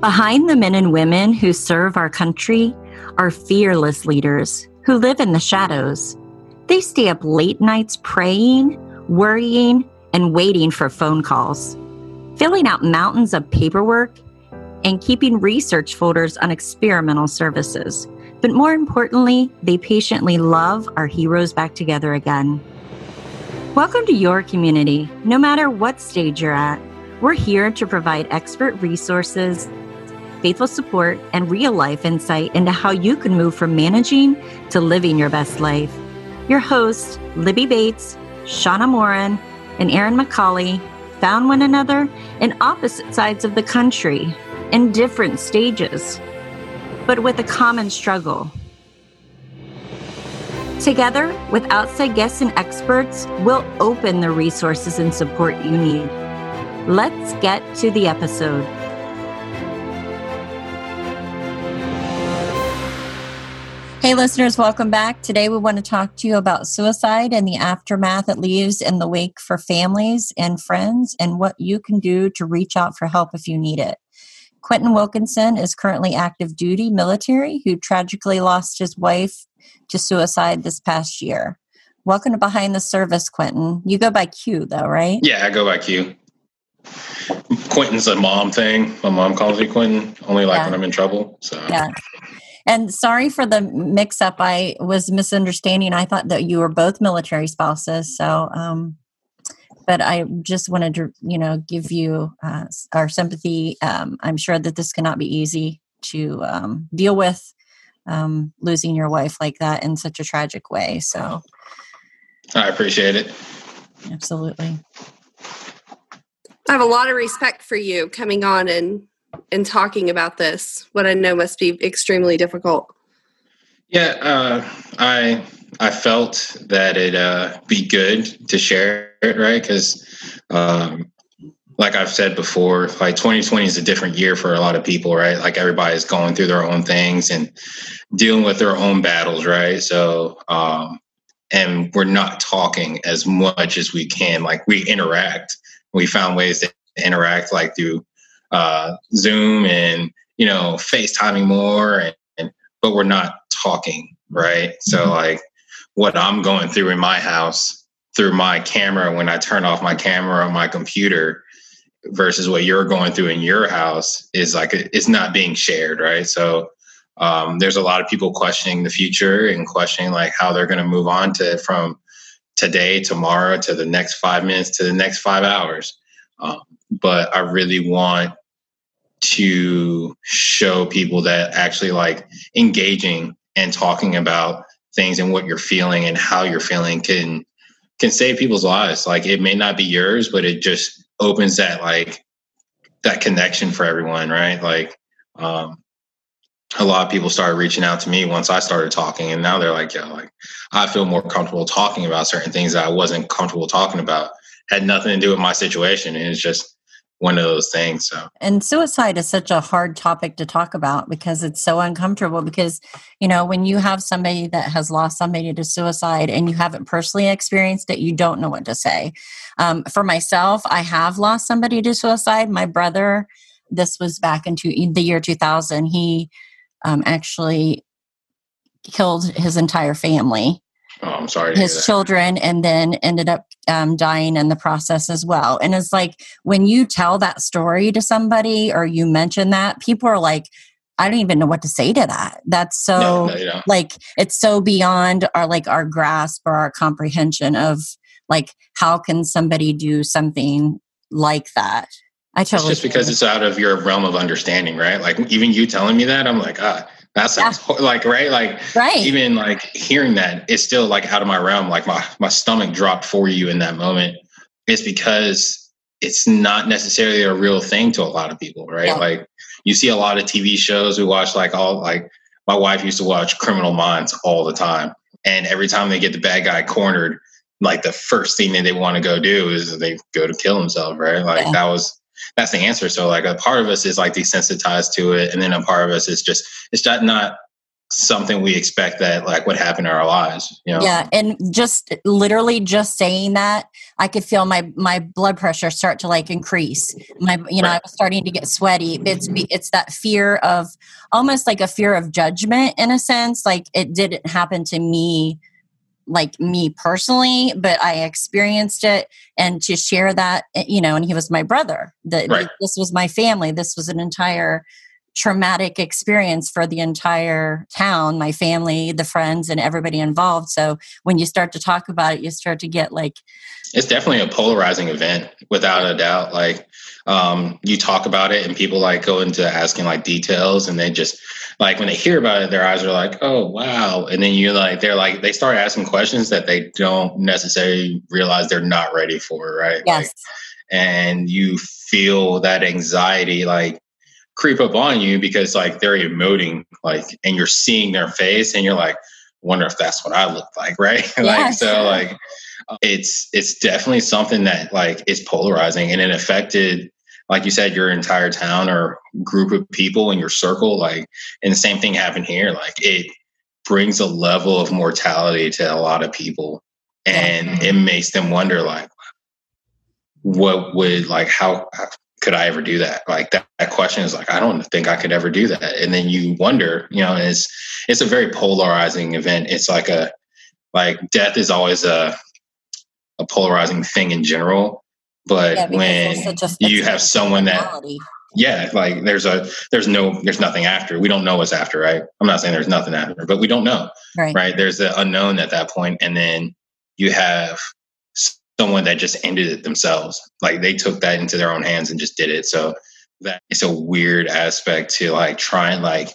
Behind the men and women who serve our country are fearless leaders who live in the shadows. They stay up late nights praying, worrying, and waiting for phone calls, filling out mountains of paperwork, and keeping research folders on experimental services. But more importantly, they patiently love our heroes back together again. Welcome to your community, no matter what stage you're at. We're here to provide expert resources faithful support, and real life insight into how you can move from managing to living your best life. Your hosts, Libby Bates, Shauna Morin, and Aaron McCauley, found one another in opposite sides of the country in different stages, but with a common struggle. Together, with outside guests and experts, we'll open the resources and support you need. Let's get to the episode. Hey, listeners, welcome back. Today, we want to talk to you about suicide and the aftermath it leaves in the wake for families and friends, and what you can do to reach out for help if you need it. Quentin Wilkinson is currently active duty military who tragically lost his wife to suicide this past year. Welcome to Behind the Service, Quentin. You go by Q, though, right? Yeah, I go by Q. Quentin's a mom thing. My mom calls me Quentin, only like yeah. when I'm in trouble. So yeah. And sorry for the mix up. I was misunderstanding. I thought that you were both military spouses. So, um, but I just wanted to, you know, give you uh, our sympathy. Um, I'm sure that this cannot be easy to um, deal with um, losing your wife like that in such a tragic way. So, I appreciate it. Absolutely. I have a lot of respect for you coming on and in talking about this what i know must be extremely difficult. Yeah uh, i i felt that it uh, be good to share it right? Because um, like i've said before like 2020 is a different year for a lot of people right? Like everybody's going through their own things and dealing with their own battles right? So um, and we're not talking as much as we can. Like we interact. We found ways to interact like through uh, Zoom and you know FaceTiming more, and, and but we're not talking, right? So mm-hmm. like what I'm going through in my house through my camera when I turn off my camera on my computer versus what you're going through in your house is like it's not being shared, right? So um, there's a lot of people questioning the future and questioning like how they're going to move on to from today, tomorrow, to the next five minutes, to the next five hours. Um, but I really want to show people that actually like engaging and talking about things and what you're feeling and how you're feeling can can save people's lives. Like it may not be yours, but it just opens that like that connection for everyone, right? Like um a lot of people started reaching out to me once I started talking and now they're like, yeah, like I feel more comfortable talking about certain things that I wasn't comfortable talking about. Had nothing to do with my situation. And it's just one of those things. So, and suicide is such a hard topic to talk about because it's so uncomfortable. Because, you know, when you have somebody that has lost somebody to suicide and you haven't personally experienced it, you don't know what to say. Um, for myself, I have lost somebody to suicide. My brother, this was back into the year 2000, he um, actually killed his entire family Oh, I'm sorry. his children, and then ended up um, dying in the process as well. And it's like when you tell that story to somebody or you mention that, people are like, I don't even know what to say to that. That's so no, no, like it's so beyond our like our grasp or our comprehension of like how can somebody do something like that. I totally it's just because it's out of your realm of understanding, right? Like even you telling me that, I'm like, ah, that sounds yeah. like right, like right. Even like hearing that, it's still like out of my realm. Like my my stomach dropped for you in that moment. It's because it's not necessarily a real thing to a lot of people, right? Yeah. Like you see a lot of TV shows. We watch like all like my wife used to watch Criminal Minds all the time, and every time they get the bad guy cornered, like the first thing that they want to go do is they go to kill themselves, right? Like yeah. that was that's the answer. So like a part of us is like desensitized to it, and then a part of us is just it's just not something we expect that like would happen in our lives you know yeah and just literally just saying that I could feel my my blood pressure start to like increase. My you know, I was starting to get sweaty. It's it's that fear of almost like a fear of judgment in a sense. Like it didn't happen to me like me personally, but I experienced it and to share that, eh, you know, and he was my brother. That right. this was my family. This was an entire traumatic experience for the entire town, my family, the friends, and everybody involved. So when you start to talk about it, you start to get like. It's definitely a polarizing event, without a doubt. Like, um, you talk about it, and people like go into asking like details, and they just like when they hear about it, their eyes are like, oh, wow. And then you like, they're like, they start asking questions that they don't necessarily realize they're not ready for, right? Yes. Like, and you feel that anxiety, like, creep up on you because like they're emoting like and you're seeing their face and you're like wonder if that's what i look like right? Yeah, like so like it's it's definitely something that like is polarizing and it affected like you said your entire town or group of people in your circle like and the same thing happened here like it brings a level of mortality to a lot of people and it makes them wonder like what would like how could I ever do that? Like that, that question is like, I don't think I could ever do that. And then you wonder, you know, it's it's a very polarizing event. It's like a like death is always a a polarizing thing in general. But yeah, when you have someone that yeah, like there's a there's no there's nothing after. We don't know what's after, right? I'm not saying there's nothing after, but we don't know. Right. Right. There's the unknown at that point, and then you have someone that just ended it themselves. Like they took that into their own hands and just did it. So that it's a weird aspect to like try and like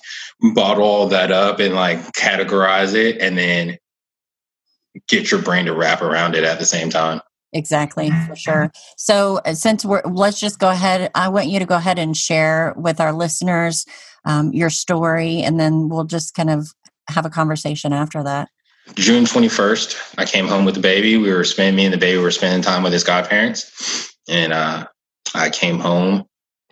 bottle all that up and like categorize it and then get your brain to wrap around it at the same time. Exactly, for sure. So, uh, since we're, let's just go ahead. I want you to go ahead and share with our listeners um, your story, and then we'll just kind of have a conversation after that. June 21st, I came home with the baby. We were spending, me and the baby were spending time with his godparents. And uh, I came home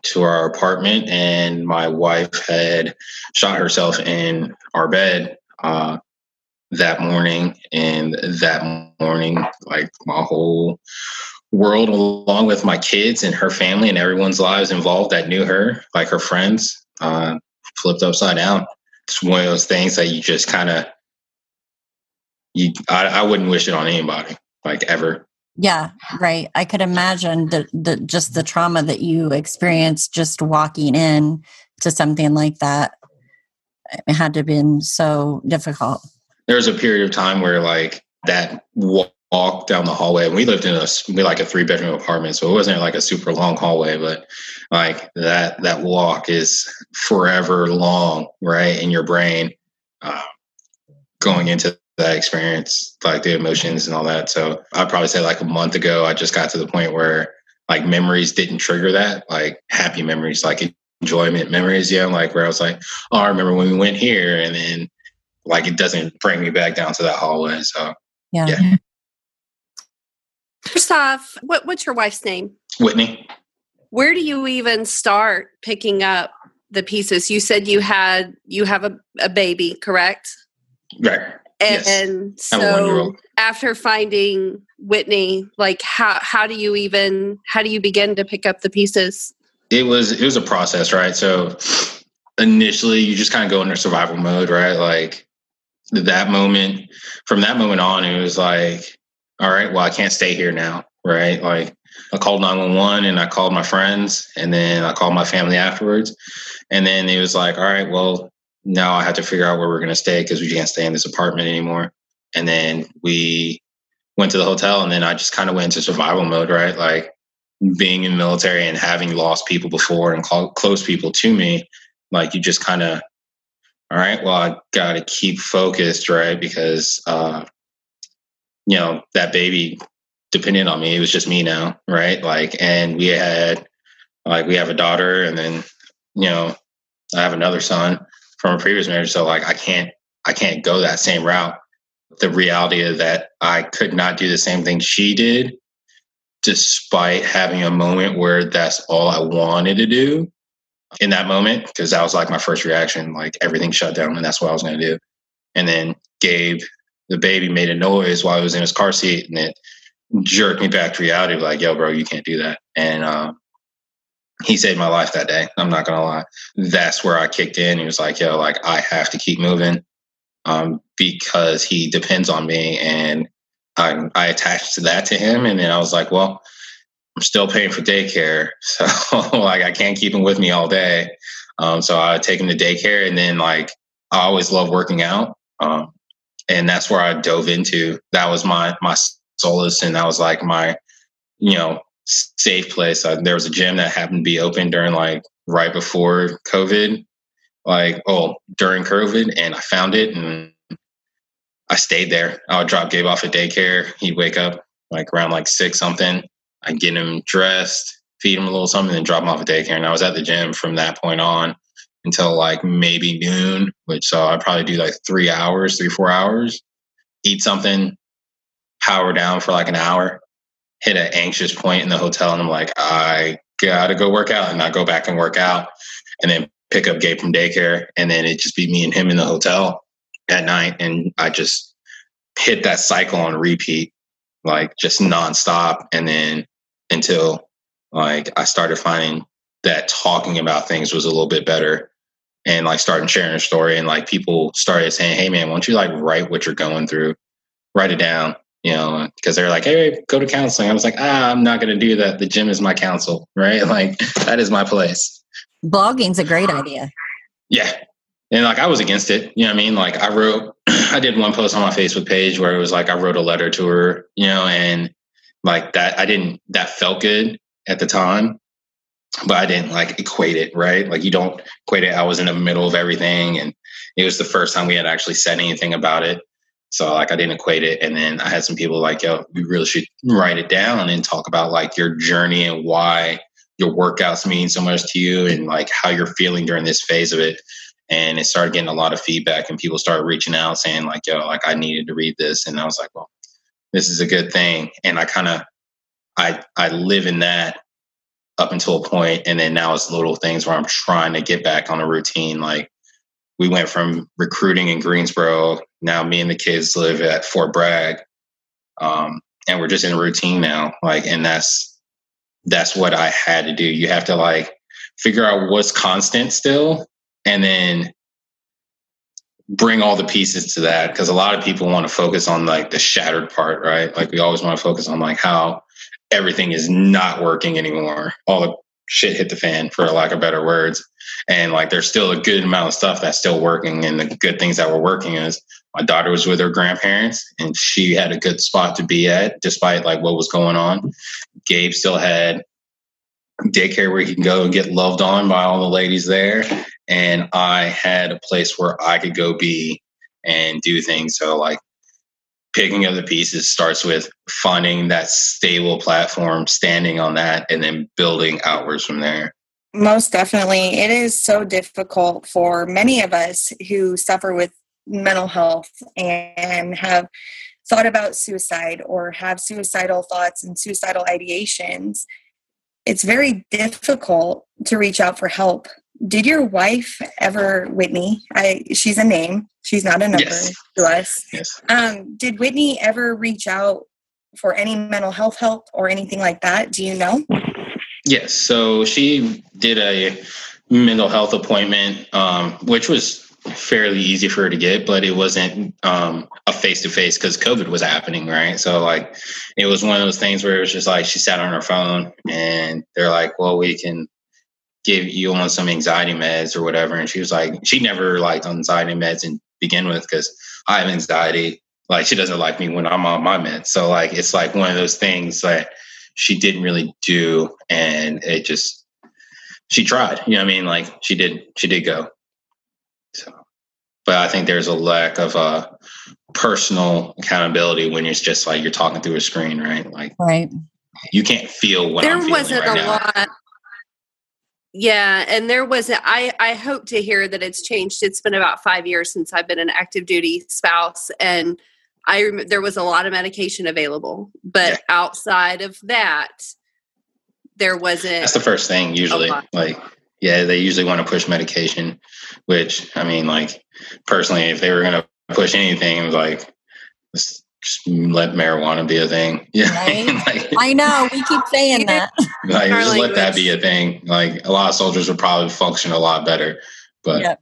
to our apartment, and my wife had shot herself in our bed uh, that morning. And that morning, like my whole world, along with my kids and her family and everyone's lives involved that knew her, like her friends, uh, flipped upside down. It's one of those things that you just kind of you I, I wouldn't wish it on anybody like ever. Yeah right. I could imagine the, the just the trauma that you experienced just walking in to something like that. It had to have been so difficult. There was a period of time where like that walk down the hallway and we lived in a we like a three bedroom apartment so it wasn't like a super long hallway but like that that walk is forever long right in your brain uh, going into that experience, like the emotions and all that. So I'd probably say like a month ago, I just got to the point where like memories didn't trigger that, like happy memories, like enjoyment memories. Yeah, like where I was like, oh, I remember when we went here, and then like it doesn't bring me back down to that hallway. So yeah. yeah. First off, what what's your wife's name? Whitney. Where do you even start picking up the pieces? You said you had you have a, a baby, correct? Right. And yes. so after finding Whitney, like how how do you even how do you begin to pick up the pieces? It was it was a process, right? So initially you just kind of go into survival mode, right? Like that moment from that moment on it was like, all right, well I can't stay here now, right? Like I called 911 and I called my friends and then I called my family afterwards. And then it was like, all right, well, now I have to figure out where we're going to stay because we can't stay in this apartment anymore. And then we went to the hotel, and then I just kind of went into survival mode, right? Like being in the military and having lost people before and cl- close people to me, like you just kind of, all right, well, I got to keep focused, right? Because, uh, you know, that baby depended on me. It was just me now, right? Like, and we had, like, we have a daughter, and then, you know, I have another son from a previous marriage. So like I can't I can't go that same route. The reality of that I could not do the same thing she did, despite having a moment where that's all I wanted to do in that moment, because that was like my first reaction, like everything shut down and that's what I was gonna do. And then Gabe, the baby, made a noise while I was in his car seat and it jerked me back to reality. Like, yo, bro, you can't do that. And uh, he saved my life that day. I'm not gonna lie. That's where I kicked in. He was like, yo, like I have to keep moving um, because he depends on me, and I, I attached that to him. And then I was like, well, I'm still paying for daycare, so like I can't keep him with me all day. Um, so I would take him to daycare, and then like I always love working out, um, and that's where I dove into. That was my my solace, and that was like my you know safe place. I, there was a gym that happened to be open during like right before COVID, like oh during COVID, and I found it and I stayed there. I would drop Gabe off at daycare. He'd wake up like around like six something. I'd get him dressed, feed him a little something, and drop him off at daycare. And I was at the gym from that point on until like maybe noon, which so I'd probably do like three hours, three, four hours, eat something, power down for like an hour, hit an anxious point in the hotel, and I'm like, I gotta go work out. And I go back and work out and then pick up Gabe from daycare. And then it just be me and him in the hotel at night. And I just hit that cycle on repeat, like just nonstop. And then until like I started finding that talking about things was a little bit better and like starting sharing a story and like people started saying, Hey man, why don't you like write what you're going through? Write it down, you know, because they're like, Hey, go to counseling. I was like, ah, I'm not gonna do that. The gym is my counsel, right? Like that is my place. Blogging's a great idea. Yeah. And like I was against it. You know what I mean? Like I wrote I did one post on my Facebook page where it was like I wrote a letter to her, you know, and like that I didn't that felt good at the time but I didn't like equate it, right? Like you don't equate it. I was in the middle of everything and it was the first time we had actually said anything about it. So like I didn't equate it. And then I had some people like, yo, we really should write it down and talk about like your journey and why your workouts mean so much to you and like how you're feeling during this phase of it. And it started getting a lot of feedback and people started reaching out saying like, yo, like I needed to read this. And I was like, well, this is a good thing. And I kind of I I live in that up until a point, and then now it's little things where I'm trying to get back on a routine. Like we went from recruiting in Greensboro. Now me and the kids live at Fort Bragg, um, and we're just in a routine now. Like, and that's that's what I had to do. You have to like figure out what's constant still, and then bring all the pieces to that because a lot of people want to focus on like the shattered part right like we always want to focus on like how everything is not working anymore. All the shit hit the fan, for lack of better words. And like, there's still a good amount of stuff that's still working. And the good things that were working is my daughter was with her grandparents and she had a good spot to be at despite like what was going on. Gabe still had daycare where he can go and get loved on by all the ladies there. And I had a place where I could go be and do things. So like picking up the pieces starts with finding that stable platform, standing on that, and then building outwards from there. Most definitely. It is so difficult for many of us who suffer with mental health and have thought about suicide or have suicidal thoughts and suicidal ideations. It's very difficult to reach out for help did your wife ever whitney i she's a name she's not a number yes. to us yes. um, did whitney ever reach out for any mental health help or anything like that do you know yes so she did a mental health appointment um, which was fairly easy for her to get but it wasn't um, a face-to-face because covid was happening right so like it was one of those things where it was just like she sat on her phone and they're like well we can give you on some anxiety meds or whatever. And she was like, she never liked anxiety meds and begin with because I have anxiety. Like she doesn't like me when I'm on my meds. So like it's like one of those things that she didn't really do, and it just she tried. You know what I mean? Like she did. She did go. So, but I think there's a lack of uh personal accountability when it's just like you're talking through a screen, right? Like right. You can't feel what there I'm wasn't right a now. lot yeah, and there was a, I I hope to hear that it's changed. It's been about 5 years since I've been an active duty spouse and I rem- there was a lot of medication available, but yeah. outside of that there wasn't That's the first thing usually. Like yeah, they usually want to push medication, which I mean like personally if they were going to push anything it was like just let marijuana be a thing. Yeah, right? like, I know we keep saying that. Like, just let that be a thing. Like a lot of soldiers would probably function a lot better. But yep.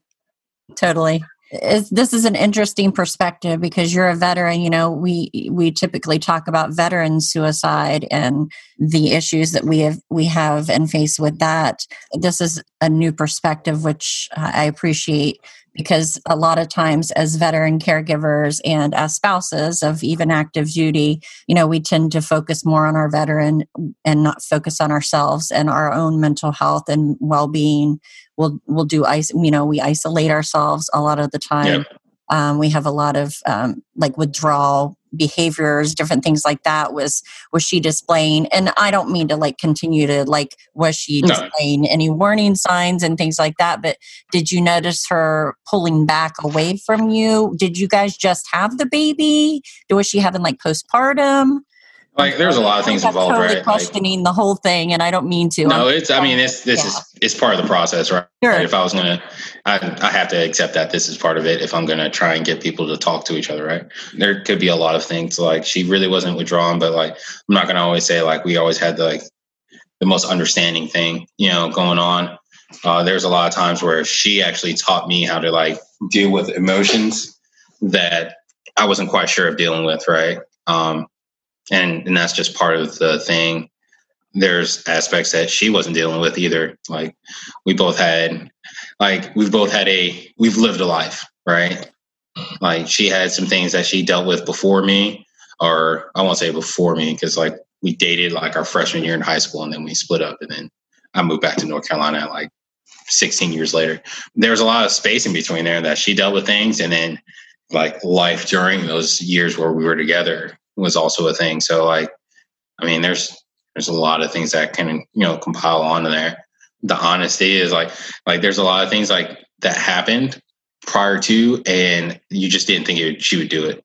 totally it's, this is an interesting perspective because you're a veteran you know we we typically talk about veteran suicide and the issues that we have we have and face with that. This is a new perspective which uh, i appreciate because a lot of times as veteran caregivers and as spouses of even active duty you know we tend to focus more on our veteran and not focus on ourselves and our own mental health and well-being we'll we'll do ice you know we isolate ourselves a lot of the time yep. um, we have a lot of um, like withdrawal behaviors different things like that was was she displaying and i don't mean to like continue to like was she displaying no. any warning signs and things like that but did you notice her pulling back away from you? Did you guys just have the baby? Was she having like postpartum like there's a lot of things involved, totally right? Questioning like, the whole thing, and I don't mean to. No, it's. I mean, it's this yeah. is it's part of the process, right? Sure. If I was gonna, I I have to accept that this is part of it. If I'm gonna try and get people to talk to each other, right? There could be a lot of things. Like she really wasn't withdrawn, but like I'm not gonna always say like we always had the like the most understanding thing, you know, going on. Uh, there's a lot of times where she actually taught me how to like deal with emotions that I wasn't quite sure of dealing with, right? Um, and and that's just part of the thing. There's aspects that she wasn't dealing with either. Like we both had like we've both had a we've lived a life right? Like she had some things that she dealt with before me or i won't say before me because like we dated like our freshman year in high school and then we split up and then i moved back to north carolina like 16 years later. There was a lot of space in between there that she dealt with things and then like life during those years where we were together was also a thing. So like, I mean, there's there's a lot of things that can you know compile onto there. The honesty is like like there's a lot of things like that happened prior to, and you just didn't think it, she would do it.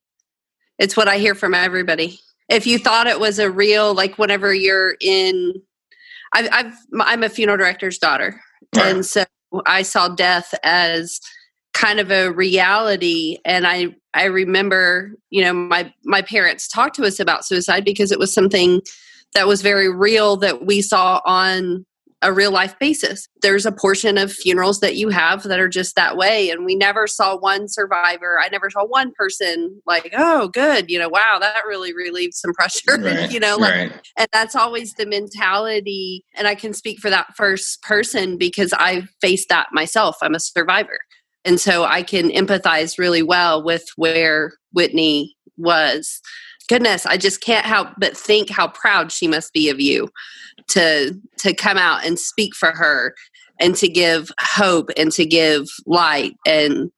It's what I hear from everybody. If you thought it was a real like whenever you're in, I've, I've I'm a funeral director's daughter, right. and so I saw death as kind of a reality and i i remember you know my my parents talked to us about suicide because it was something that was very real that we saw on a real life basis. There's a portion of funerals that you have that are just that way and we never saw one survivor. I never saw one person like oh good you know wow that really relieved some pressure right, you know like right. and that's always the mentality and i can speak for that first person because i faced that myself. I'm a survivor and so I can empathize really well with where Whitney was. Goodness, I just can't help but think how proud she must be of you to to come out and speak for her and to give hope and to give light and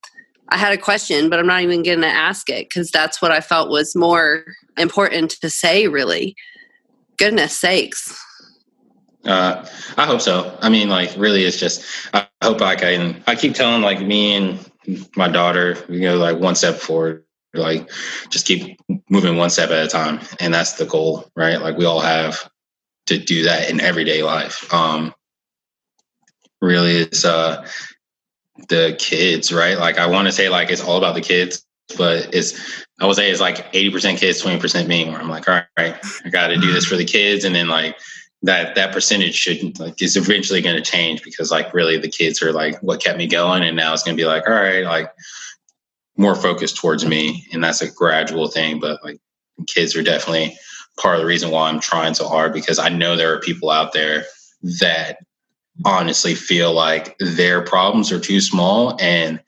I had a question, but I'm not even going to ask it because that's what I felt was more important to say, really. Goodness sakes. Uh, I hope so. I mean, like, really, it's just I hope I can. I keep telling like me and my daughter, you know, like one step forward, like just keep moving one step at a time, and that's the goal, right? Like we all have to do that in everyday life. Um, really, it's uh the kids, right? Like I want to say like it's all about the kids, but it's I would say it's like eighty percent kids, twenty percent me. Where I'm like, all right, I got to do this for the kids, and then like that that percentage should like is eventually going to change because like really the kids are like what kept me going and now it's going to be like all right like more focused towards me. And that's a gradual thing but like kids are definitely part of the reason why I'm trying so hard because I know there are people out there that honestly feel like their problems are too small and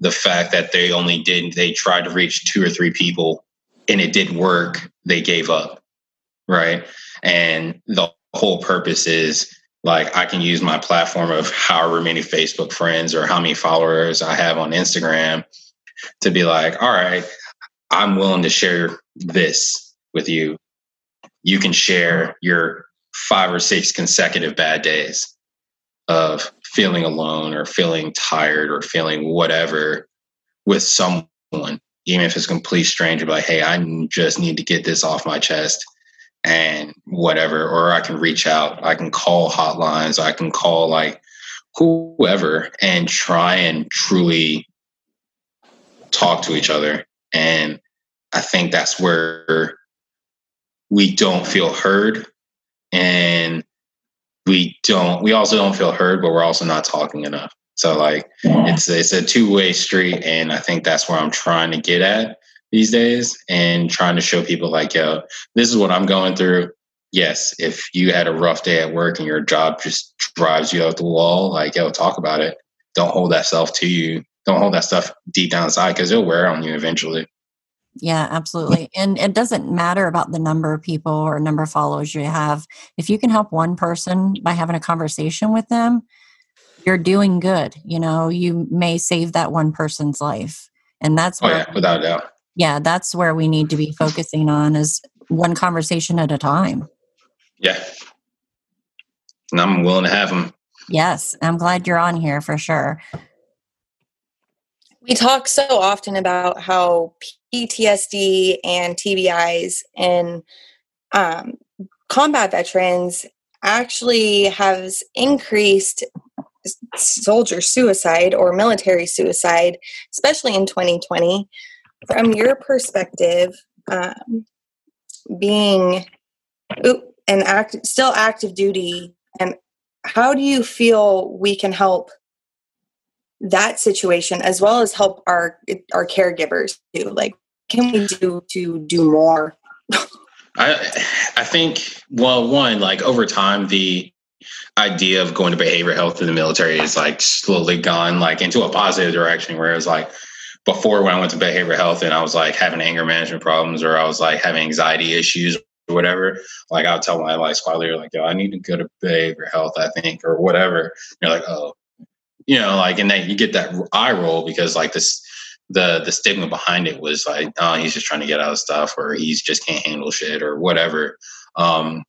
the fact that they only did they tried to reach two or three people and it didn't work they gave up right? And the whole purpose is like I can use my platform of however many Facebook friends or how many followers I have on Instagram to be like, all right, I'm willing to share this with you. You can share your five or six consecutive bad days of feeling alone or feeling tired or feeling whatever with someone, even if it's a complete stranger, like, hey, I just need to get this off my chest and whatever, or I can reach out, I can call hotlines, I can call like whoever and try and truly talk to each other. And I think that's where we don't feel heard and we don't we also don't feel heard but we're also not talking enough. So like it's it's a two-way street and i think that's where i'm trying to get at these days and trying to show people like yo this is what i'm going through yes if you had a rough day at work and your job just drives you out the wall like yo talk about it don't hold that self to you don't hold that stuff deep down inside because it'll wear on you eventually yeah, absolutely. And it doesn't matter about the number of people or number of followers you have. If you can help one person by having a conversation with them, you're doing good. You know, you may save that one person's life. And that's oh, where, yeah, without doubt. Yeah, that's where we need to be focusing on is one conversation at a time. Yeah. And I'm willing to have them. Yes, I'm glad you're on here for sure. We talk so often about how PTSD and TBIs and um, combat veterans actually has increased soldier suicide or military suicide, especially in 2020. From your perspective, um, being an act, still active duty, and how do you feel we can help that situation as well as help our our caregivers too? Like can we do to do more? I i think well one like over time the idea of going to behavioral health in the military is like slowly gone like into a positive direction where it's like before when i went to behavioral health and i was like having anger management problems or i was like having anxiety issues or whatever like i would tell my like squad leader like yo i need to go to behavioral health i think or whatever and you're like oh you know, like, and then you get that eye roll because like this, the the stigma behind it was like, oh, he's just trying to get out of stuff, or he's just can't handle shit, or whatever. Um,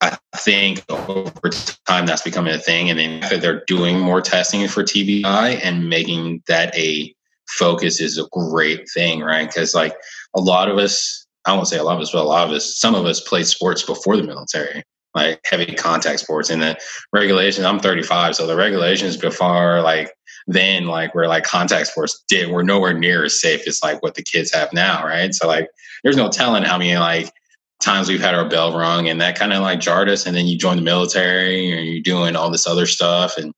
I think over time that's becoming a thing, and then they're doing more testing for TBI and making that a focus is a great thing, right? Because like a lot of us, I won't say a lot of us, but a lot of us, some of us played sports before the military, like heavy contact sports. And the regulations, I'm 35, so the regulations before like then like where like contact sports did were nowhere near as safe as like what the kids have now, right? So like there's no telling how many like times we've had our bell rung and that kind of like jarred us and then you join the military and you're doing all this other stuff and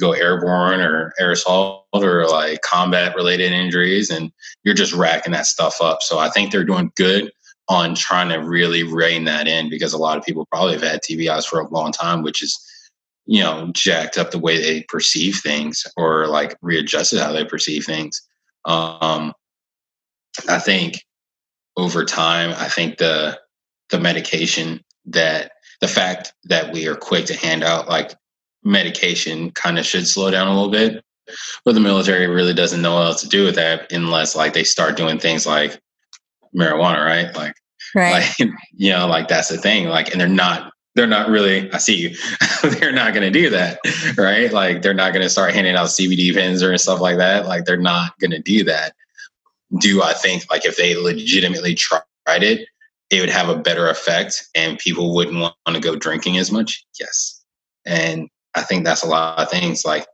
go airborne or assault or like combat related injuries and you're just racking that stuff up. So I think they're doing good on trying to really rein that in because a lot of people probably have had TBIs for a long time, which is, you know, jacked up the way they perceive things or like readjusted how they perceive things. Um, I think over time, I think the the medication that the fact that we are quick to hand out like medication kind of should slow down a little bit. But the military really doesn't know what else to do with that unless like they start doing things like marijuana, right? Like, right. like you know, like that's the thing. Like, and they're not they're not really i see you they're not going to do that right like they're not going to start handing out cbd pens or stuff like that like they're not going to do that do i think like if they legitimately tried it it would have a better effect and people wouldn't want to go drinking as much yes and i think that's a lot of things like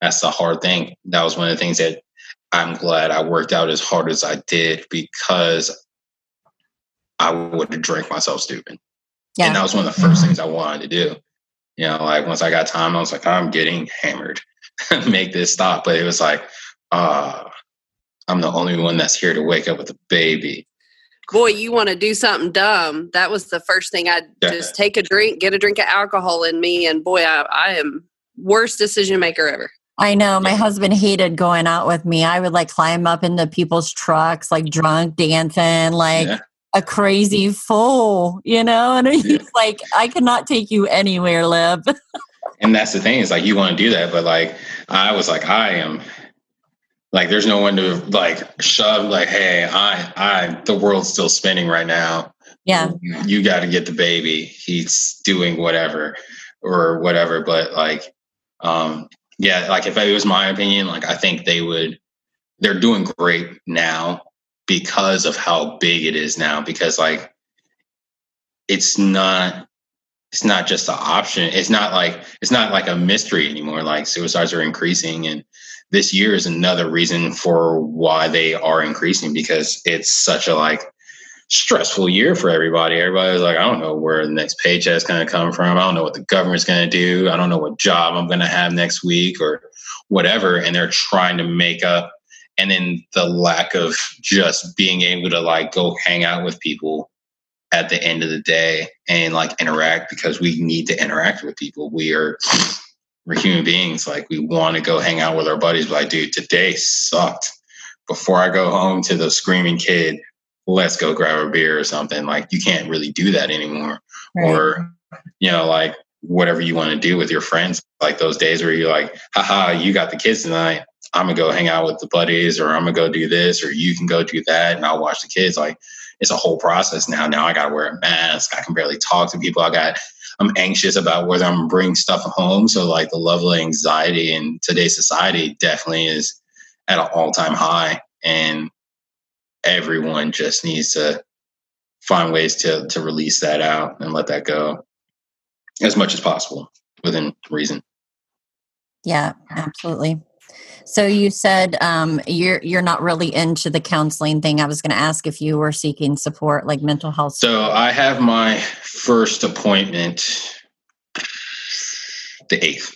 that's the hard thing that was one of the things that i'm glad i worked out as hard as i did because I would have drank myself stupid. Yeah. And that was one of the 1st mm-hmm. things I wanted to do. You know, like once I got time, I was like, I'm getting hammered. Make this stop. But it was like, uh, I'm the only one that's here to wake up with a baby. Boy, you want to do something dumb. That was the first thing I'd yeah. just take a drink, get a drink of alcohol in me, and boy, I, I am worst decision maker ever. I know my husband hated going out with me. I would like climb up into people's trucks, like drunk, dancing, like yeah a crazy fool, you know? And he's yeah. like, I cannot take you anywhere, Lib. and that's the thing, is like you want to do that, but like I was like, I am like there's no one to like shove like, hey, I I the world's still spinning right now. Yeah. You gotta get the baby. He's doing whatever or whatever. But like um yeah, like if it was my opinion, like I think they would they're doing great now because of how big it is now because like it's not it's not just an option it's not like it's not like a mystery anymore like suicides are increasing and this year is another reason for why they are increasing because it's such a like stressful year for everybody. Everybody's like, I don't know where the next paycheck's going to come from. I don't know what the government's going to do. I don't know what job I'm going to have next week or whatever. And they're trying to make up. And then the lack of just being able to like go hang out with people at the end of the day and like interact because we need to interact with people. We are we're human beings. Like we want to go hang out with our buddies. But like, dude, today sucked. Before I go home to the screaming kid, let's go grab a beer or something. Like you can't really do that anymore. Right. Or, you know, like whatever you want to do with your friends, like those days where you're like, haha, you got the kids tonight. I'm gonna go hang out with the buddies, or I'm gonna go do this, or you can go do that, and I'll watch the kids. Like it's a whole process now. Now I gotta wear a mask. I can barely talk to people. I got I'm anxious about whether I'm bringing stuff home. So like the level of anxiety in today's society definitely is at an all time high. And everyone just needs to find ways to to release that out and let that go as much as possible within reason. Yeah, absolutely. So you said um, you're you're not really into the counseling thing. I was going to ask if you were seeking support, like mental health. So I have my first appointment the eighth.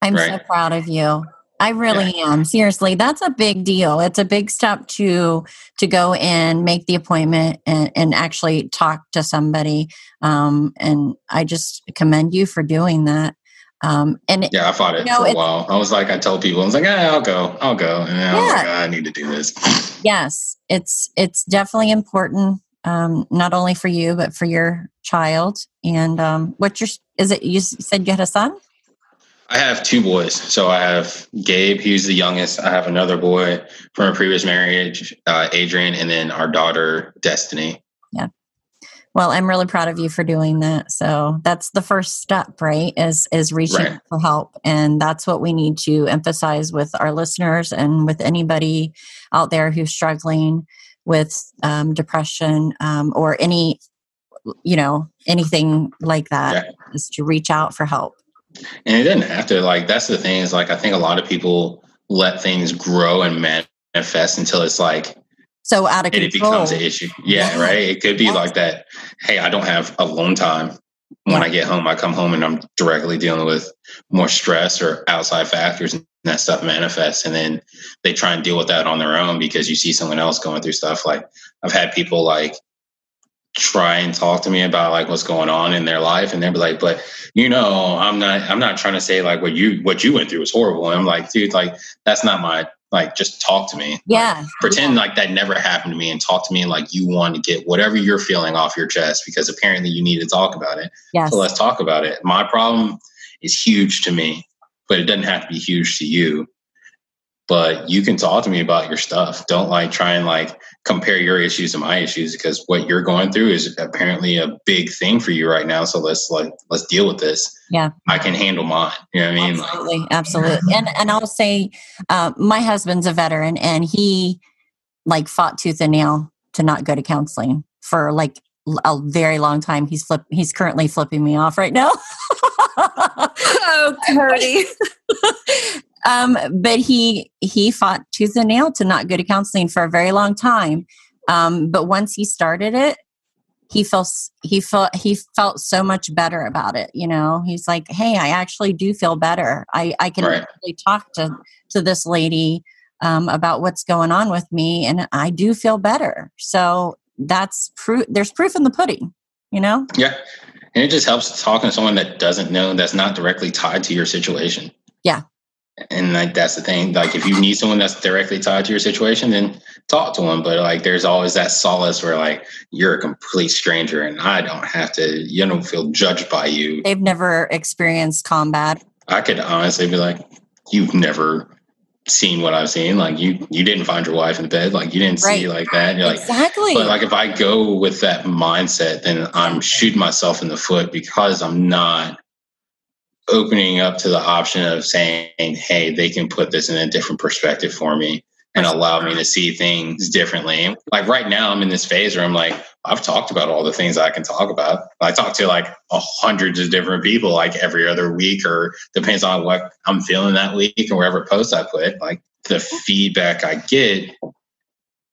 I'm right? so proud of you. I really yeah. am. Seriously, that's a big deal. It's a big step to to go in, make the appointment, and, and actually talk to somebody. Um, and I just commend you for doing that. Um, and yeah, I fought it you know, for a while. I was like, I told people, I was like, ah, I'll go, I'll go, and yeah. I was like, I need to do this. yes, it's it's definitely important, um, not only for you but for your child. And um, what's your is it? You said you had a son. I have two boys. So I have Gabe, he's the youngest. I have another boy from a previous marriage, uh, Adrian, and then our daughter, Destiny. Well, I'm really proud of you for doing that. So that's the first step, right? Is is reaching right. for help, and that's what we need to emphasize with our listeners and with anybody out there who's struggling with um, depression um, or any, you know, anything like that. Yeah. Is to reach out for help. And it didn't have to. Like that's the thing is like I think a lot of people let things grow and manifest until it's like so out of control. it becomes an issue. Yeah, yeah. right. It could be yeah. like that. Hey, I don't have alone time. When yeah. I get home, I come home and I'm directly dealing with more stress or outside factors, and that stuff manifests. And then they try and deal with that on their own because you see someone else going through stuff. Like I've had people like try and talk to me about like what's going on in their life and they'll be like but you know i'm not i'm not trying to say like what you what you went through was horrible and i'm like dude like that's not my like just talk to me. Yeah. like, pretend yeah. like that never happened to me and talk to me like you want to get whatever you're feeling off your chest because apparently you need to talk about it. Yes. so let's talk about it. My problem is huge to me but it doesn't have to be huge to you but you can talk to me about your stuff. Don't like try and like compare your issues to my issues because what you're going through is apparently a big thing for you right now. So let's like let's deal with this. Yeah, I can handle mine. You know what I mean? Absolutely, like, absolutely. And and I'll say, uh, my husband's a veteran, and he like fought tooth and nail to not go to counseling for like a very long time. He's flip. He's currently flipping me off right now. oh, Curdy. Um, but he he fought tooth and nail to not go to counseling for a very long time. Um, but once he started it, he felt he felt he felt so much better about it. You know, he's like, "Hey, I actually do feel better. I I can right. actually talk to to this lady um, about what's going on with me, and I do feel better." So that's proof. There's proof in the pudding. You know. Yeah, and it just helps talking to someone that doesn't know that's not directly tied to your situation. Yeah, and like that's the thing. Like if you need someone that's directly tied to your situation then talk to them but like there's always that solace where like you're a complete stranger and i don't have to you don't feel judged by you. They've never experienced combat. I could honestly be like you've never seen what i've seen. Like you you didn't find your wife in bed. Like you didn't right. see like that. You're like exactly. but like if i go with that mindset then i'm shooting myself in the foot because i'm not opening up to the option of saying, hey, they can put this in a different perspective for me. and allow me to see things differently. Like right now, I'm in this phase where I'm like, I've talked about all the things I can talk about. I talk to like hundreds of different people like every other week, or depends on what I'm feeling that week and wherever post I put. Like the feedback I get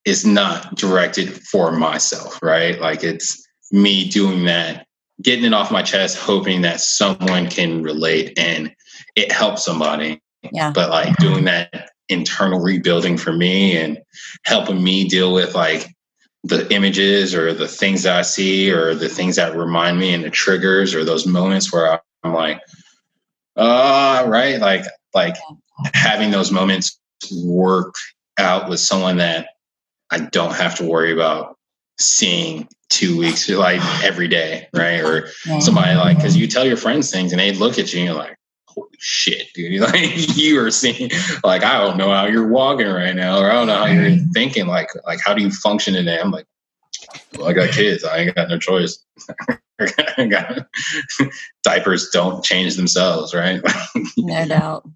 is not directed for myself, right? Like it's me doing that, getting it off my chest, hoping that someone can relate and it helps somebody. Yeah. But like doing that internal rebuilding for me and helping me deal with like the images or the things that I see or the things that remind me and the triggers or those moments where I'm like, uh, right. Like, like having those moments work out with someone that I don't have to worry about seeing two weeks, like every day, right? Or somebody like, because you tell your friends things and they look at you and you're like, holy shit, dude. Like you are seeing, like, I don't know how you're walking right now, or I don't know how you're thinking. Like, like how do you function today? I'm like, well, I got kids. I ain't got no choice. diapers don't change themselves, right? no doubt.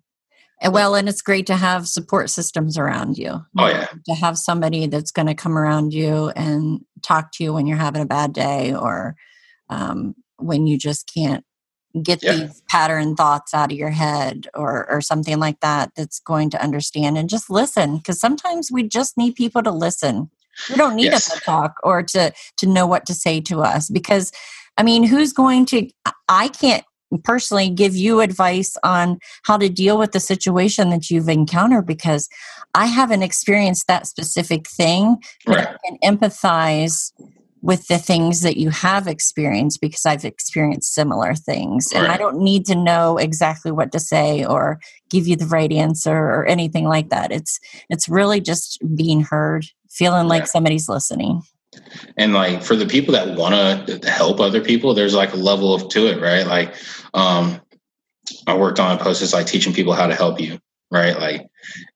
Well, and it's great to have support systems around you. Oh yeah. To have somebody that's going to come around you and talk to you when you're having a bad day or um, when you just can't get yeah. these pattern thoughts out of your head or or something like that that's going to understand and just listen because sometimes we just need people to listen we don't need yes. them to talk or to to know what to say to us because i mean who's going to i can't personally give you advice on how to deal with the situation that you've encountered because i haven't experienced that specific thing but right. i can empathize with the things that you have experienced because I've experienced similar things. And. I don't need to know exactly what to say or give you the right answer or anything like that. It's it's really just being heard, feeling like somebody's listening. And like for the people that want to help other people, there's like a level of to it, right? Like um I worked on a post that's like teaching people how to help you, right? Like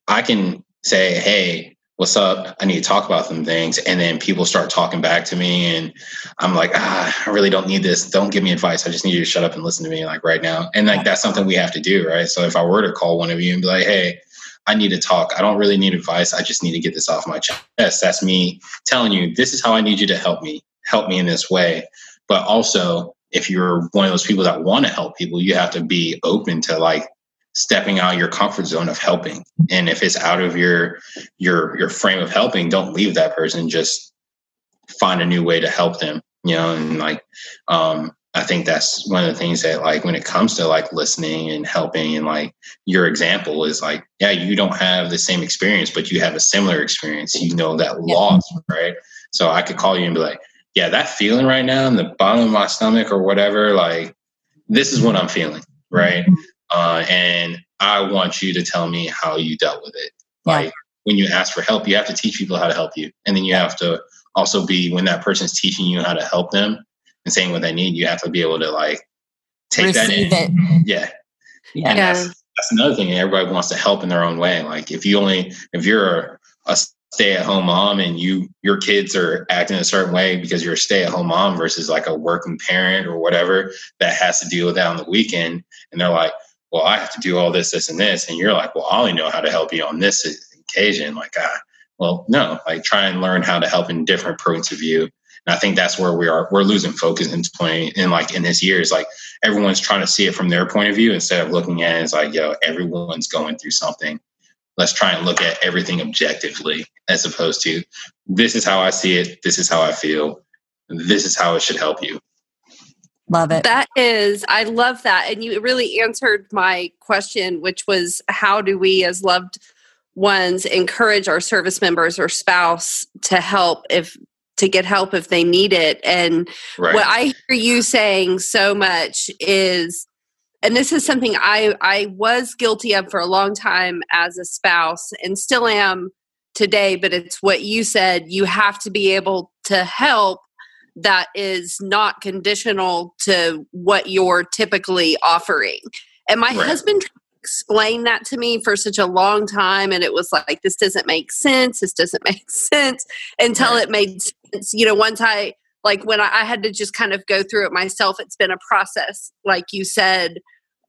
I can say, hey, what's up? I need to talk about some things. And then people start talking back to me and I'm like, ah, I really don't need this. Don't give me advice. I just need you to shut up and listen to me like right now. And like, that's something we have to do. Right. So if I were to call one of you and be like, Hey, I need to talk. I don't really need advice. I just need to get this off my chest. That's me telling you, this is how I need you to help me, help me in this way. But also if you're one of those people that want to help people, you have to be open to like stepping out your comfort zone of helping and if it's out of your your your frame of helping don't leave that person just find a new way to help them you know and like um i think that's one of the things that like when it comes to like listening and helping and like your example is like yeah you don't have the same experience but you have a similar experience you know that yeah. loss right so i could call you and be like yeah that feeling right now in the bottom of my stomach or whatever like this is what i'm feeling right uh, and I want you to tell me how you dealt with it. Yeah. Like when you ask for help, you have to teach people how to help you. And then you have to also be when that person's teaching you how to help them and saying what they need, you have to be able to like take Receive that in. It. Yeah. Yeah. And that's, that's another thing. Everybody wants to help in their own way. Like if you only, if you're a stay at home mom and you, your kids are acting a certain way because you're a stay at home mom versus like a working parent or whatever that has to deal with that on the weekend. And they're like, well, I have to do all this, this, and this. And you're like, well, I only know how to help you on this occasion. Like, ah, well, no, like try and learn how to help in different points of view. And I think that's where we are. We're losing focus in 20 in like in this year. It's like everyone's trying to see it from their point of view instead of looking at it as like, yo, everyone's going through something. Let's try and look at everything objectively as opposed to this is how I see it. This is how I feel. This is how it should help you. Love it. That is, I love that. And you really answered my question, which was how do we, as loved ones, encourage our service members or spouse to help if to get help if they need it. And right. what I hear you saying so much is, and this is something I I was guilty of for a long time as a spouse, and still am today. But it's what you said. You have to be able to help that is not conditional to what you're typically offering. And my right. husband explained that to me for such a long time and it was like this doesn't make sense this doesn't make sense until right. it made sense you know once i like when I, I, had to just kind of go through it myself it's been a process like you said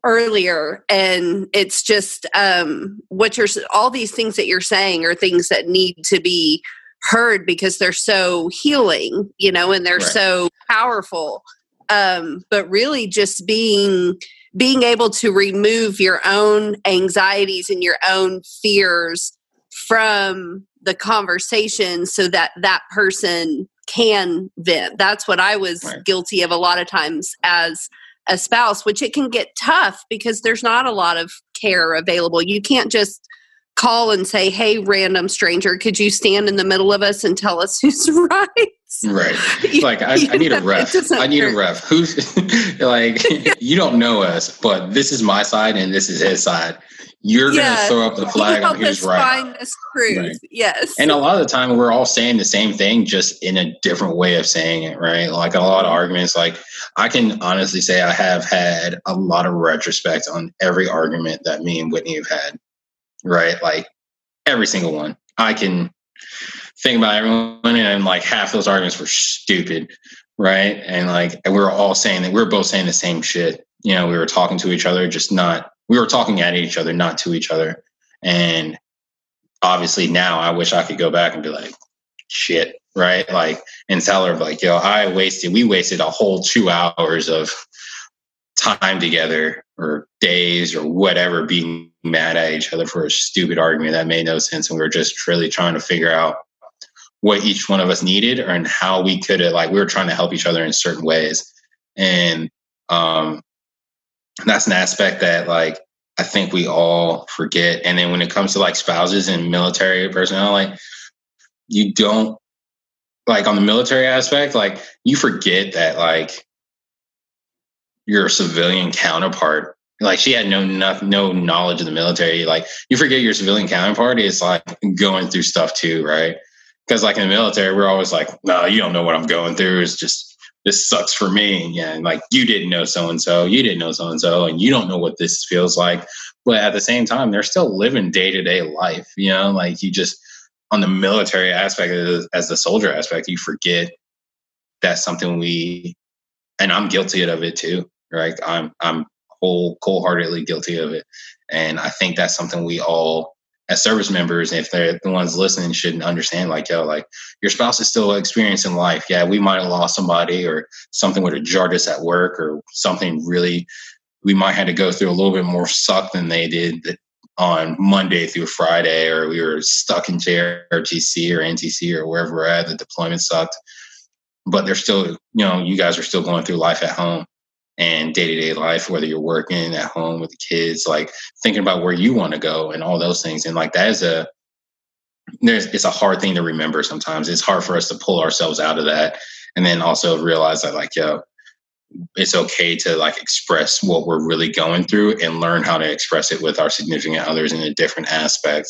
earlier and it's just um what you're all these things that you're saying are things that need to be heard because they're so healing you know and they're right. so powerful um but really just being being able to remove your own anxieties and your own fears from the conversation so that that person can vent that's what i was right. guilty of a lot of times as a spouse, which it can get tough because there's not a lot of care available. You can't just call and say, "Hey, random stranger, could you stand in the middle of us and tell us who's right?" Right. Like I, I need a ref. I need a ref. Who's like you don't know us, but this is my side and this is his side. You're yeah. gonna throw up the flag on who's right. Find this truth. Right. Yes. And a lot of the time we're all saying the same thing, just in a different way of saying it, right? Like a lot of arguments, like I can honestly say I have had a lot of retrospect on every argument that me and Whitney have had. Right? Like every single one. I can think about everyone and like half those arguments were stupid. Right. And like and we were all saying that we're both saying the same shit. You know, we were talking to each other, just not we were talking at each other, not to each other. And obviously now I wish I could go back and be like, shit, right? Like, and tell her like, yo, I wasted, we wasted a whole two hours of time together or days or whatever being mad at each other for a stupid argument that made no sense. And we were just really trying to figure out what each one of us needed and how we could like, we were trying to help each other in certain ways. And, um, that's an aspect that like I think we all forget. And then when it comes to like spouses and military personnel, like you don't like on the military aspect, like you forget that like your civilian counterpart, like she had no no, no knowledge of the military. Like you forget your civilian counterpart is like going through stuff too, right? Because like in the military, we're always like, no, you don't know what I'm going through. It's just this sucks for me. Yeah, and like you didn't know so and so, you didn't know so and so, and you don't know what this feels like. But at the same time, they're still living day to day life. You know, like you just on the military aspect as the soldier aspect, you forget that's something we, and I'm guilty of it too. Right, I'm I'm whole wholeheartedly guilty of it, and I think that's something we all as service members, if they're the ones listening, shouldn't understand like, yo, like your spouse is still experiencing life. Yeah, we might have lost somebody or something would have jarred us at work or something really, we might have to go through a little bit more suck than they did on Monday through Friday, or we were stuck in JRTC or NTC or wherever we're at, the deployment sucked. But they're still, you know, you guys are still going through life at home and day to day life, whether you're working at home with the kids, like thinking about where you want to go and all those things. And like that is a there's it's a hard thing to remember sometimes. It's hard for us to pull ourselves out of that and then also realize that like, yo, it's okay to like express what we're really going through and learn how to express it with our significant others in a different aspect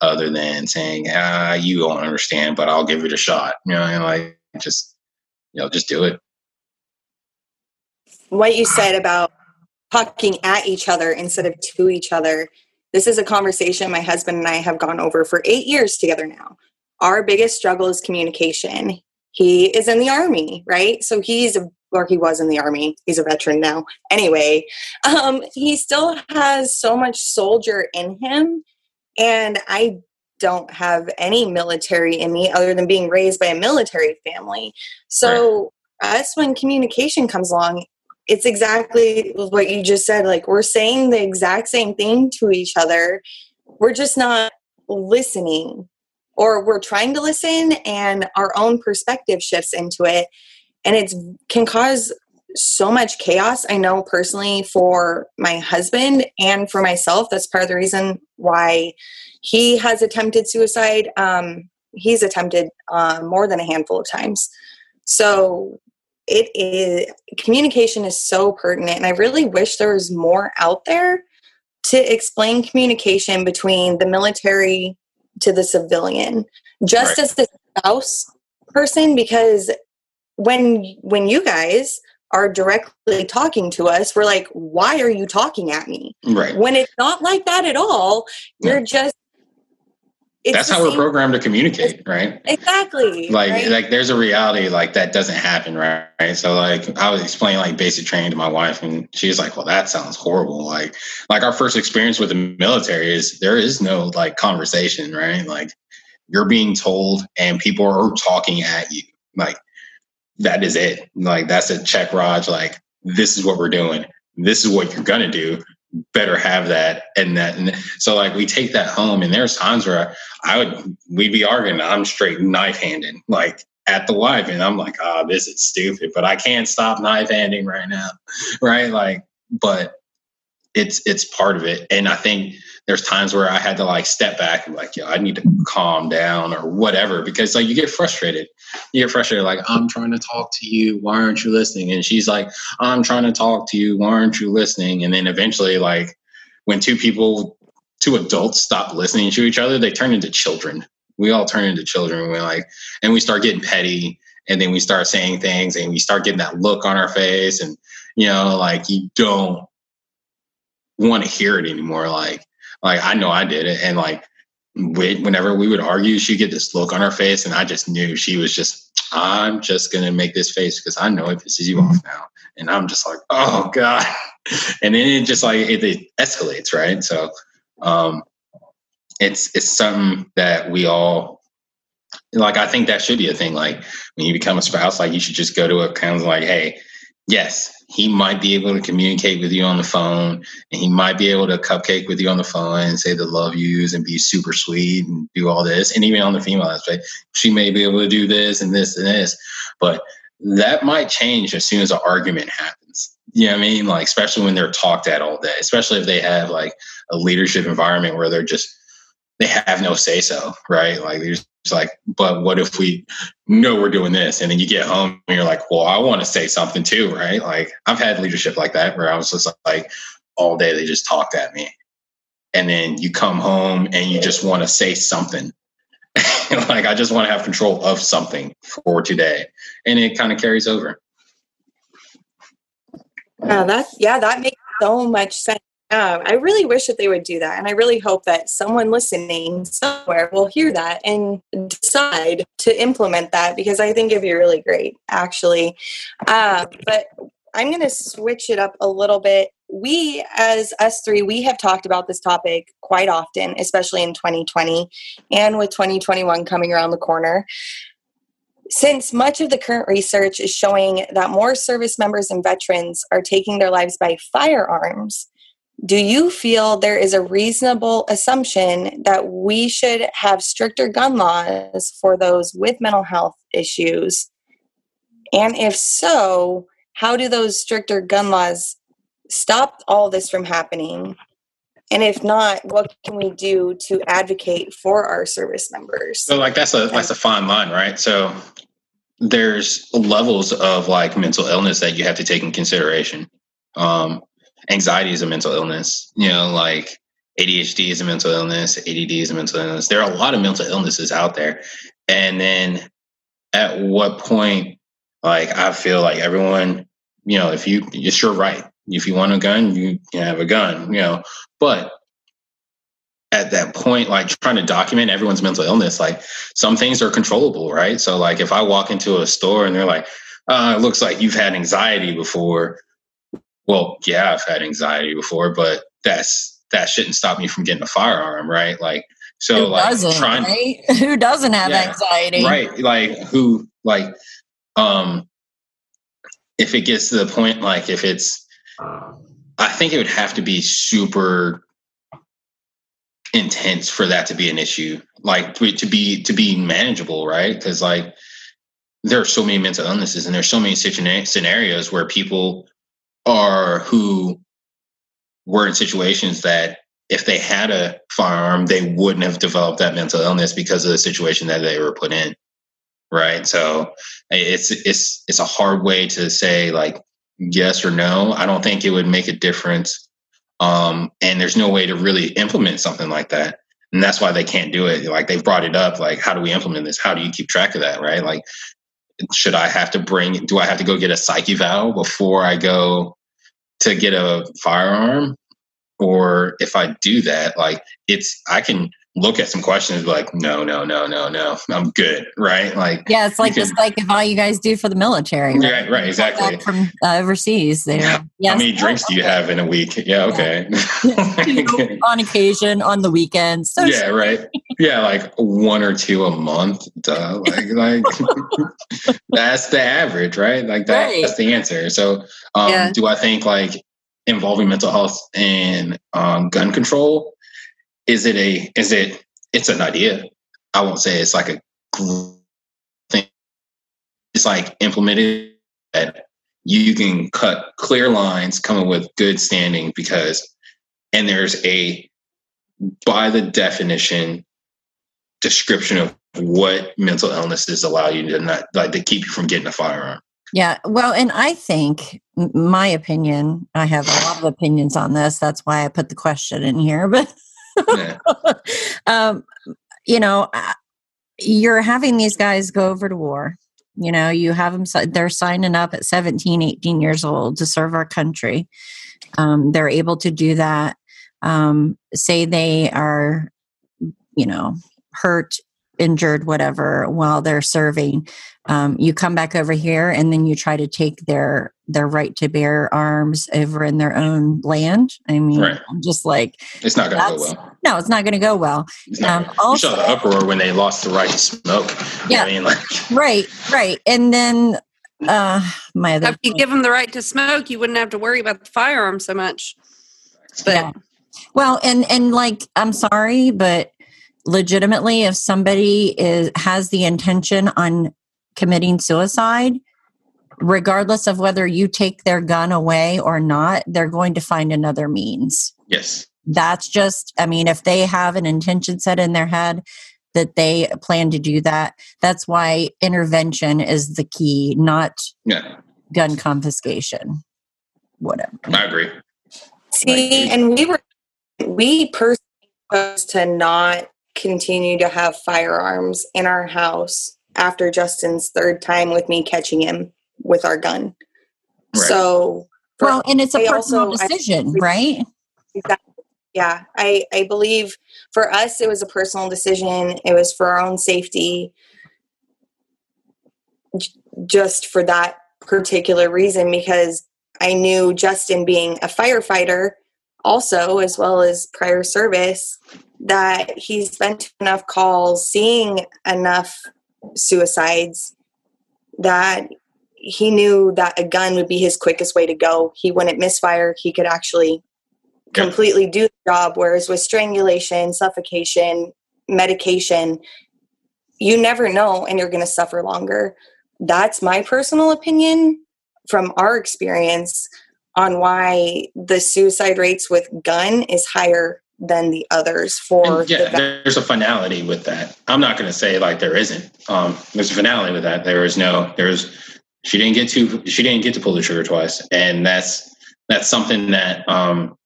other than saying, ah, you don't understand, but I'll give it a shot. You know, and like just you know, just do it what you said about talking at each other instead of to each other. This is a conversation my husband and I have gone over for eight years together now. Our biggest struggle is communication. He is in the army, right? So he's a or he was in the army. He's a veteran now. Anyway, um, he still has so much soldier in him, and I don't have any military in me other than being raised by a military family. So right. us, when communication comes along, it's exactly what you just said. Like we're saying the exact same thing to each other. We're just not listening, or we're trying to listen, and our own perspective shifts into it, and it can cause so much chaos. I know personally for my husband and for myself. That's part of the reason why he has attempted suicide. Um, he's attempted uh, more than a handful of times. So it is communication is so pertinent and i really wish there was more out there to explain communication between the military to the civilian just right. as the spouse person because when when you guys are directly talking to us we're like why are you talking at me? Right. When it's not like that at all you're just that's how we're programmed to communicate, right? Exactly. Like, right? like there's a reality like that doesn't happen, right? right So, like, I was explaining like basic training to my wife, and she's like, "Well, that sounds horrible." Like, like our first experience with the military is there is no like conversation, right? Like, you're being told, and people are talking at you. Like, that is it. Like, that's a check, Raj. Like, this is what we're doing. This is what you're gonna do better have that and that and so like we take that home and there's times where I would we'd be arguing I'm straight knife handing like at the wife and I'm like oh this is stupid but I can't stop knife handing right now right? Like but it's it's part of it and I think there's times where I had to like step back and like, yo, I need to calm down or whatever because like you get frustrated. You get frustrated, like, I'm trying to talk to you. Why aren't you listening? And she's like, I'm trying to talk to you. Why aren't you listening? And then eventually, like, when two people, two adults stop listening to each other, they turn into children. We all turn into children. We're like, and we start getting petty and then we start saying things and we start getting that look on our face and, you know, like you don't want to hear it anymore. Like, like I know I did it, and like whenever we would argue, she'd get this look on her face, and I just knew she was just, I'm just gonna make this face because I know it pisses you off now, and I'm just like, oh god, and then it just like it, it escalates, right? So, um, it's it's something that we all like. I think that should be a thing. Like when you become a spouse, like you should just go to a counselor, like, hey, yes, he might be able to communicate with you on the phone and he might be able to cupcake with you on the phone and say the love yous and be super sweet and do all this. And even on the female aspect, she may be able to do this and this and this. But that might change as soon as an argument happens. You know what I mean? Like, especially when they're talked at all day, especially if they have like a leadership environment where they're just, they have no say so, right? Like, there's it's like, but what if we know we're doing this? And then you get home and you're like, well, I want to say something too, right? Like I've had leadership like that where I was just like, all day they just talked at me. And then you come home and you just want to say something. like I just want to have control of something for today. And it kind of carries over. Yeah, yeah, that makes so much sense. Um, I really wish that they would do that. And I really hope that someone listening somewhere will hear that and decide to implement that because I think it'd be really great, actually. Uh, but I'm going to switch it up a little bit. We, as us three, we have talked about this topic quite often, especially in 2020 and with 2021 coming around the corner. Since much of the current research is showing that more service members and veterans are taking their lives by firearms, do you feel there is a reasonable assumption that we should have stricter gun laws for those with mental health issues? And if so, how do those stricter gun laws stop all this from happening? And if not, what can we do to advocate for our service members? So like that's a that's a fine line, right? So there's levels of like mental illness that you have to take in consideration. Um, anxiety is a mental illness. You know, like ADHD is a mental illness, ADD is a mental illness. There are a lot of mental illnesses out there. And then at what point, like, I feel like everyone, you know, if you, it's your right. If you want a gun, you can have a gun, you know, but at that point, like trying to document everyone's mental illness, like some things are controllable, right? So, like, if I walk into a store and they're like, uh, it looks like you've had anxiety before, well, yeah, I've had anxiety before, but that's that shouldn't stop me from getting a firearm, right? Like, so who like doesn't, trying, right? Who doesn't have Yeah, anxiety? right? Like, who, like, um, if it gets to the point, like, if it's, I think it would have to be super intense for that to be an issue, like to, to be to be manageable, right? Because like there are so many mental illnesses and there's so many situ- scenarios where people are who were in situations that if they had a firearm, they wouldn't have developed that mental illness because of the situation that they were put in. Right. So it's it's it's a hard way to say like yes or no. I don't think it would make a difference. Um, and there's no way to really implement something like that. And that's why they can't do it. Like they've brought it up, like, how do we implement this? How do you keep track of that? Right. Like should I have to bring, do I have to go get a psych eval before I go to get a firearm? Or if I do that, like it's, I can look at some questions like, no, no, no, no, no, I'm good, right? Like, yeah, it's like just like if all you guys do for the military, right? Right, right exactly. From uh, overseas, there. Yeah. Yes. How many drinks do you have in a week? Yeah, okay. Yeah. on occasion, on the weekends. So yeah, right. Yeah, like one or two a month. Duh. Like, like that's the average, right? Like that, right. that's the answer. So, um, yeah. do I think like involving mental health and um, gun control? Is it a? Is it? It's an idea. I won't say it's like a thing. It's like implemented that you can cut clear lines, coming with good standing because, and there's a by the definition description of what mental illnesses allow you to not like to keep you from getting a firearm. Yeah, well, and I think my opinion, I have a lot of opinions on this. That's why I put the question in here. But, um, you know, you're having these guys go over to war. You know, you have them, they're signing up at 17, 18 years old to serve our country. Um, they're able to do that. Um, say they are, you know, hurt injured, whatever, while they're serving. Um, you come back over here, and then you try to take their their right to bear arms over in their own land. I mean, right. I'm just like it's not going to go well. No, it's not going to go well. Um, also, you saw the uproar when they lost the right to smoke. Yeah, I mean, like right, right, and then uh, my other if you give them the right to smoke, you wouldn't have to worry about the firearm so much. But yeah. well, and and like I'm sorry, but legitimately if somebody is has the intention on committing suicide regardless of whether you take their gun away or not they're going to find another means. Yes. That's just i mean if they have an intention set in their head that they plan to do that that's why intervention is the key not yeah. gun confiscation. Whatever. I agree. See and we were we personally to not continue to have firearms in our house after Justin's third time with me catching him with our gun. Right. So, well, and it's a personal also, decision, I, right? Exactly. Yeah, I I believe for us it was a personal decision. It was for our own safety, just for that particular reason because I knew Justin being a firefighter also as well as prior service that he's spent enough calls seeing enough suicides that he knew that a gun would be his quickest way to go. He wouldn't misfire. He could actually completely do the job. Whereas with strangulation, suffocation, medication, you never know and you're going to suffer longer. That's my personal opinion from our experience on why the suicide rates with gun is higher than the others for and yeah the there's a finality with that. I'm not going to say like there isn't. Um there's a finality with that. There is no there's she didn't get to she didn't get to pull the trigger twice. And that's that's something that um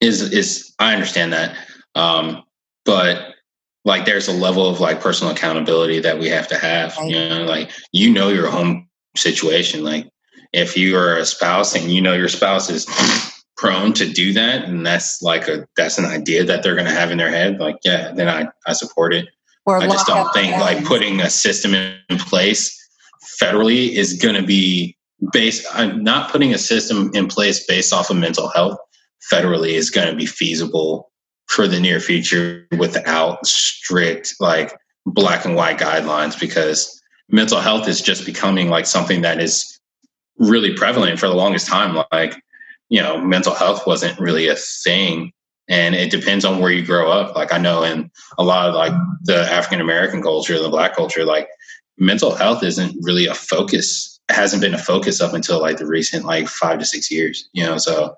is is i understand that. Um but like there's a level of like personal accountability that we have to have you know like you know your home situation. Like if you are a spouse and you know your spouse is prone to do that and that's like a that's an idea that they're going to have in their head like yeah then i i support it. Or i just don't think like putting a system in place federally is going to be based i'm not putting a system in place based off of mental health federally is going to be feasible for the near future without strict like black and white guidelines because mental health is just becoming like something that is really prevalent for the longest time. Like you know, mental health wasn't really a thing. And it depends on where you grow up. Like I know in a lot of like the African American culture, the black culture, like mental health isn't really a focus. It hasn't been a focus up until like the recent like five to six years, you know, so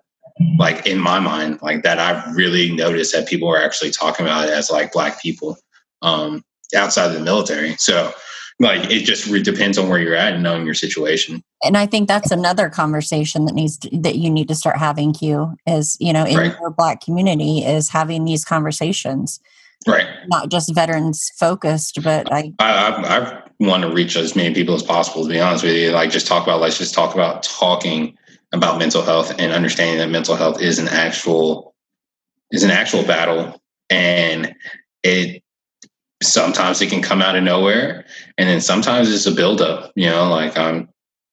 like in my mind, like that I've really noticed that people are actually talking about it as like black people um outside of the military. So like it just re- depends on where you're at and knowing your situation and i think that's another conversation that needs to, that you need to start having q is you know in right. your black community is having these conversations. Right. Not just veterans focused but i i, I, I want to reach as many people as possible to be honest with you. Like just talk about let's just talk about talking about mental health and understanding that mental health is an actual is an actual battle. And it sometimes it can come out of nowhere and then sometimes it's a buildup you know like i'm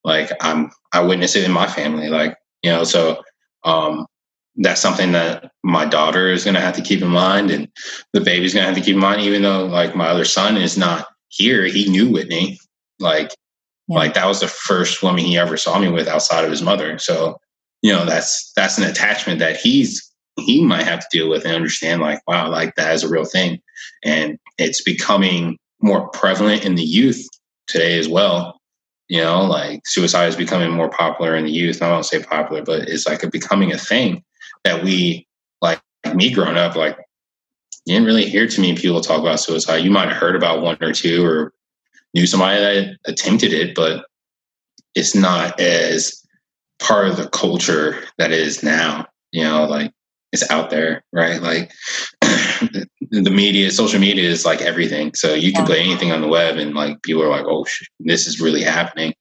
like i'm i witness it in my family like you know so um that's something that my daughter is going to have to keep in mind and the baby's going to have to keep in mind even though like my other son is not here he knew whitney. Like yeah. like that was the first woman he ever saw me with outside of his mother. So you know that's that's an attachment that he's he might have to deal with and understand like wow like that is a real thing. And it's becoming more prevalent in the youth today as well you know like suicide is becoming more popular in the youth. I don't say popular but it's like becoming a thing that we like me growing up like you didn't really hear too many people talk about suicide. You might have heard about one or two or knew somebody that attempted it but it's not as part of the culture that is now. You know like it's out there right? Like the media social media is like everything so you can put anything on the web and like people are like oh this is really happening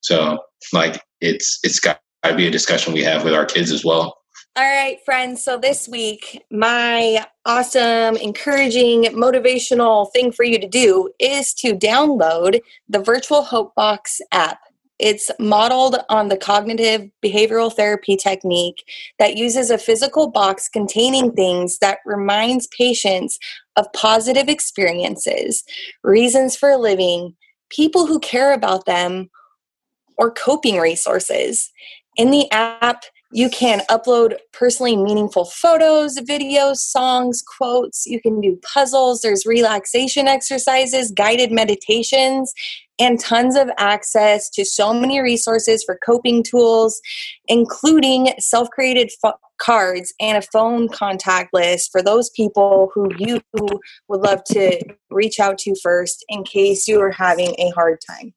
so like it's it's got to be a discussion we have with our kids as well all right, friends. So this week, my awesome, encouraging, motivational thing for you to do is to download the Virtual Hope Box app. It's modeled on the cognitive behavioral therapy technique that uses a physical box containing things that reminds patients of positive experiences, reasons for living, people who care about them, or coping resources. In the app, you can upload personally meaningful photos, videos, songs, quotes. You can do puzzles. There's relaxation exercises, guided meditations, and tons of access to so many resources for coping tools, including self created fo- cards and a phone contact list for those people who you would love to reach out to first in case you are having a hard time.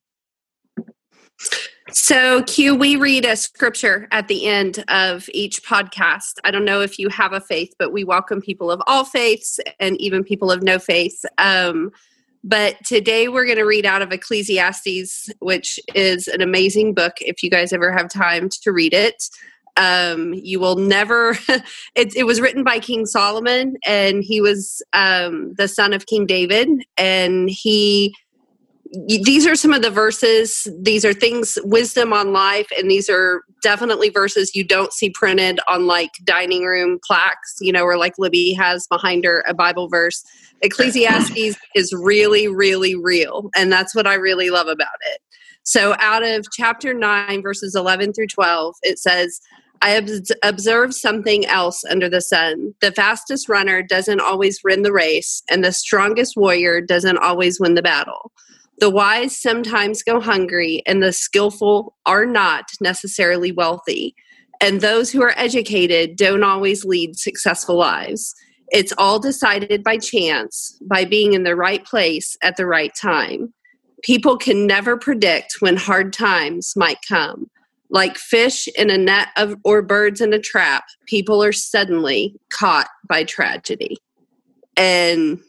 So, Q, we read a scripture at the end of each podcast. I don't know if you have a faith, but we welcome people of all faiths and even people of no faith. Um, but today we're going to read out of Ecclesiastes, which is an amazing book if you guys ever have time to read it. Um, you will never, it, it, was written by King Solomon, and he was um, the son of King David, and he these are some of the verses these are things wisdom on life and these are definitely verses you don't see printed on like dining room plaques you know or like libby has behind her a bible verse ecclesiastes is really really real and that's what i really love about it so out of chapter 9 verses 11 through 12 it says I have observed something else under the sun. The fastest runner doesn't always win the race, and the strongest warrior doesn't always win the battle. The wise sometimes go hungry, and the skillful are not necessarily wealthy. And those who are educated don't always lead successful lives. It's all decided by chance, by being in the right place at the right time. People can never predict when hard times might come. Like fish in a net of, or birds in a trap, people are suddenly caught by tragedy. And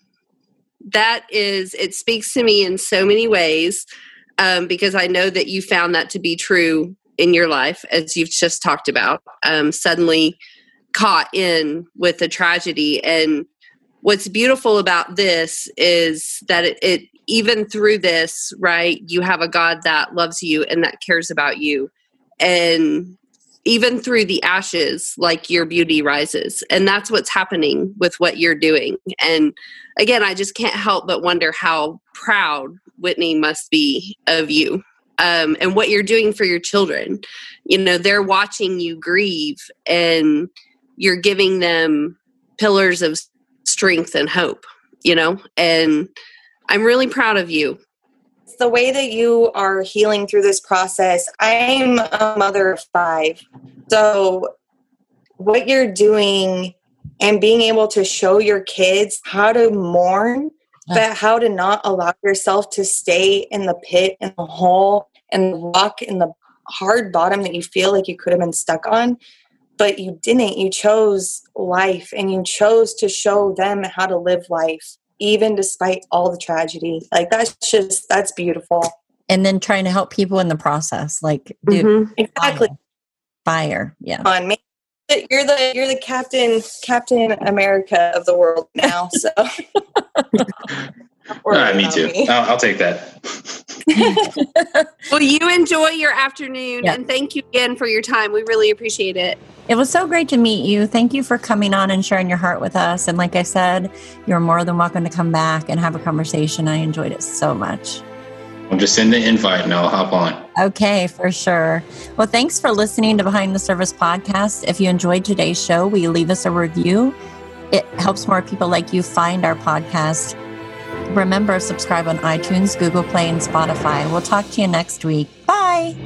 that is it speaks to me in so many ways um, because i know that you found that to be true in your life as you've just talked about um, suddenly caught in with a tragedy. And what's beautiful about this is that it, it even through this right you have a god that loves you and that cares about you. And even through the ashes like your beauty rises. And that's what's happening with what you're doing. And again i just can't help but wonder how proud whitney must be of you um, and what you're doing for your children. You know they're watching you grieve and you're giving them pillars of strength and hope you know? And i'm really proud of you the way that you are healing through this process. I'm a mother of five. So, what you're doing and being able to show your kids how to mourn, but how to not allow yourself to stay in the pit, in the hole, and rock in the hard bottom that you feel like you could have been stuck on. But you didn't. You chose life and you chose to show them how to live life even despite all the tragedy. Like that's just that's beautiful. And then trying to help people in the process, like mm-hmm. exactly fire. fire. Yeah. On me. you're the you're the captain Captain America of the world now. So. Ah, me too. Me. I'll, I'll, take that. well, you enjoy your afternoon, and thank you again for your time. We really appreciate it. It was so great to meet you. Thank you for coming on and sharing your heart with us. And like I said, you're more than welcome to come back and have a conversation. I enjoyed it so much. I'll just send the invite and I'll hop on. Okay, for sure. Well, thanks for listening to Behind the Service podcast. If you enjoyed today's show, will you leave us a review? It helps more people like you find our podcast. Remember, subscribe on iTunes, Google Play, and Spotify. We'll talk to you next week. Bye.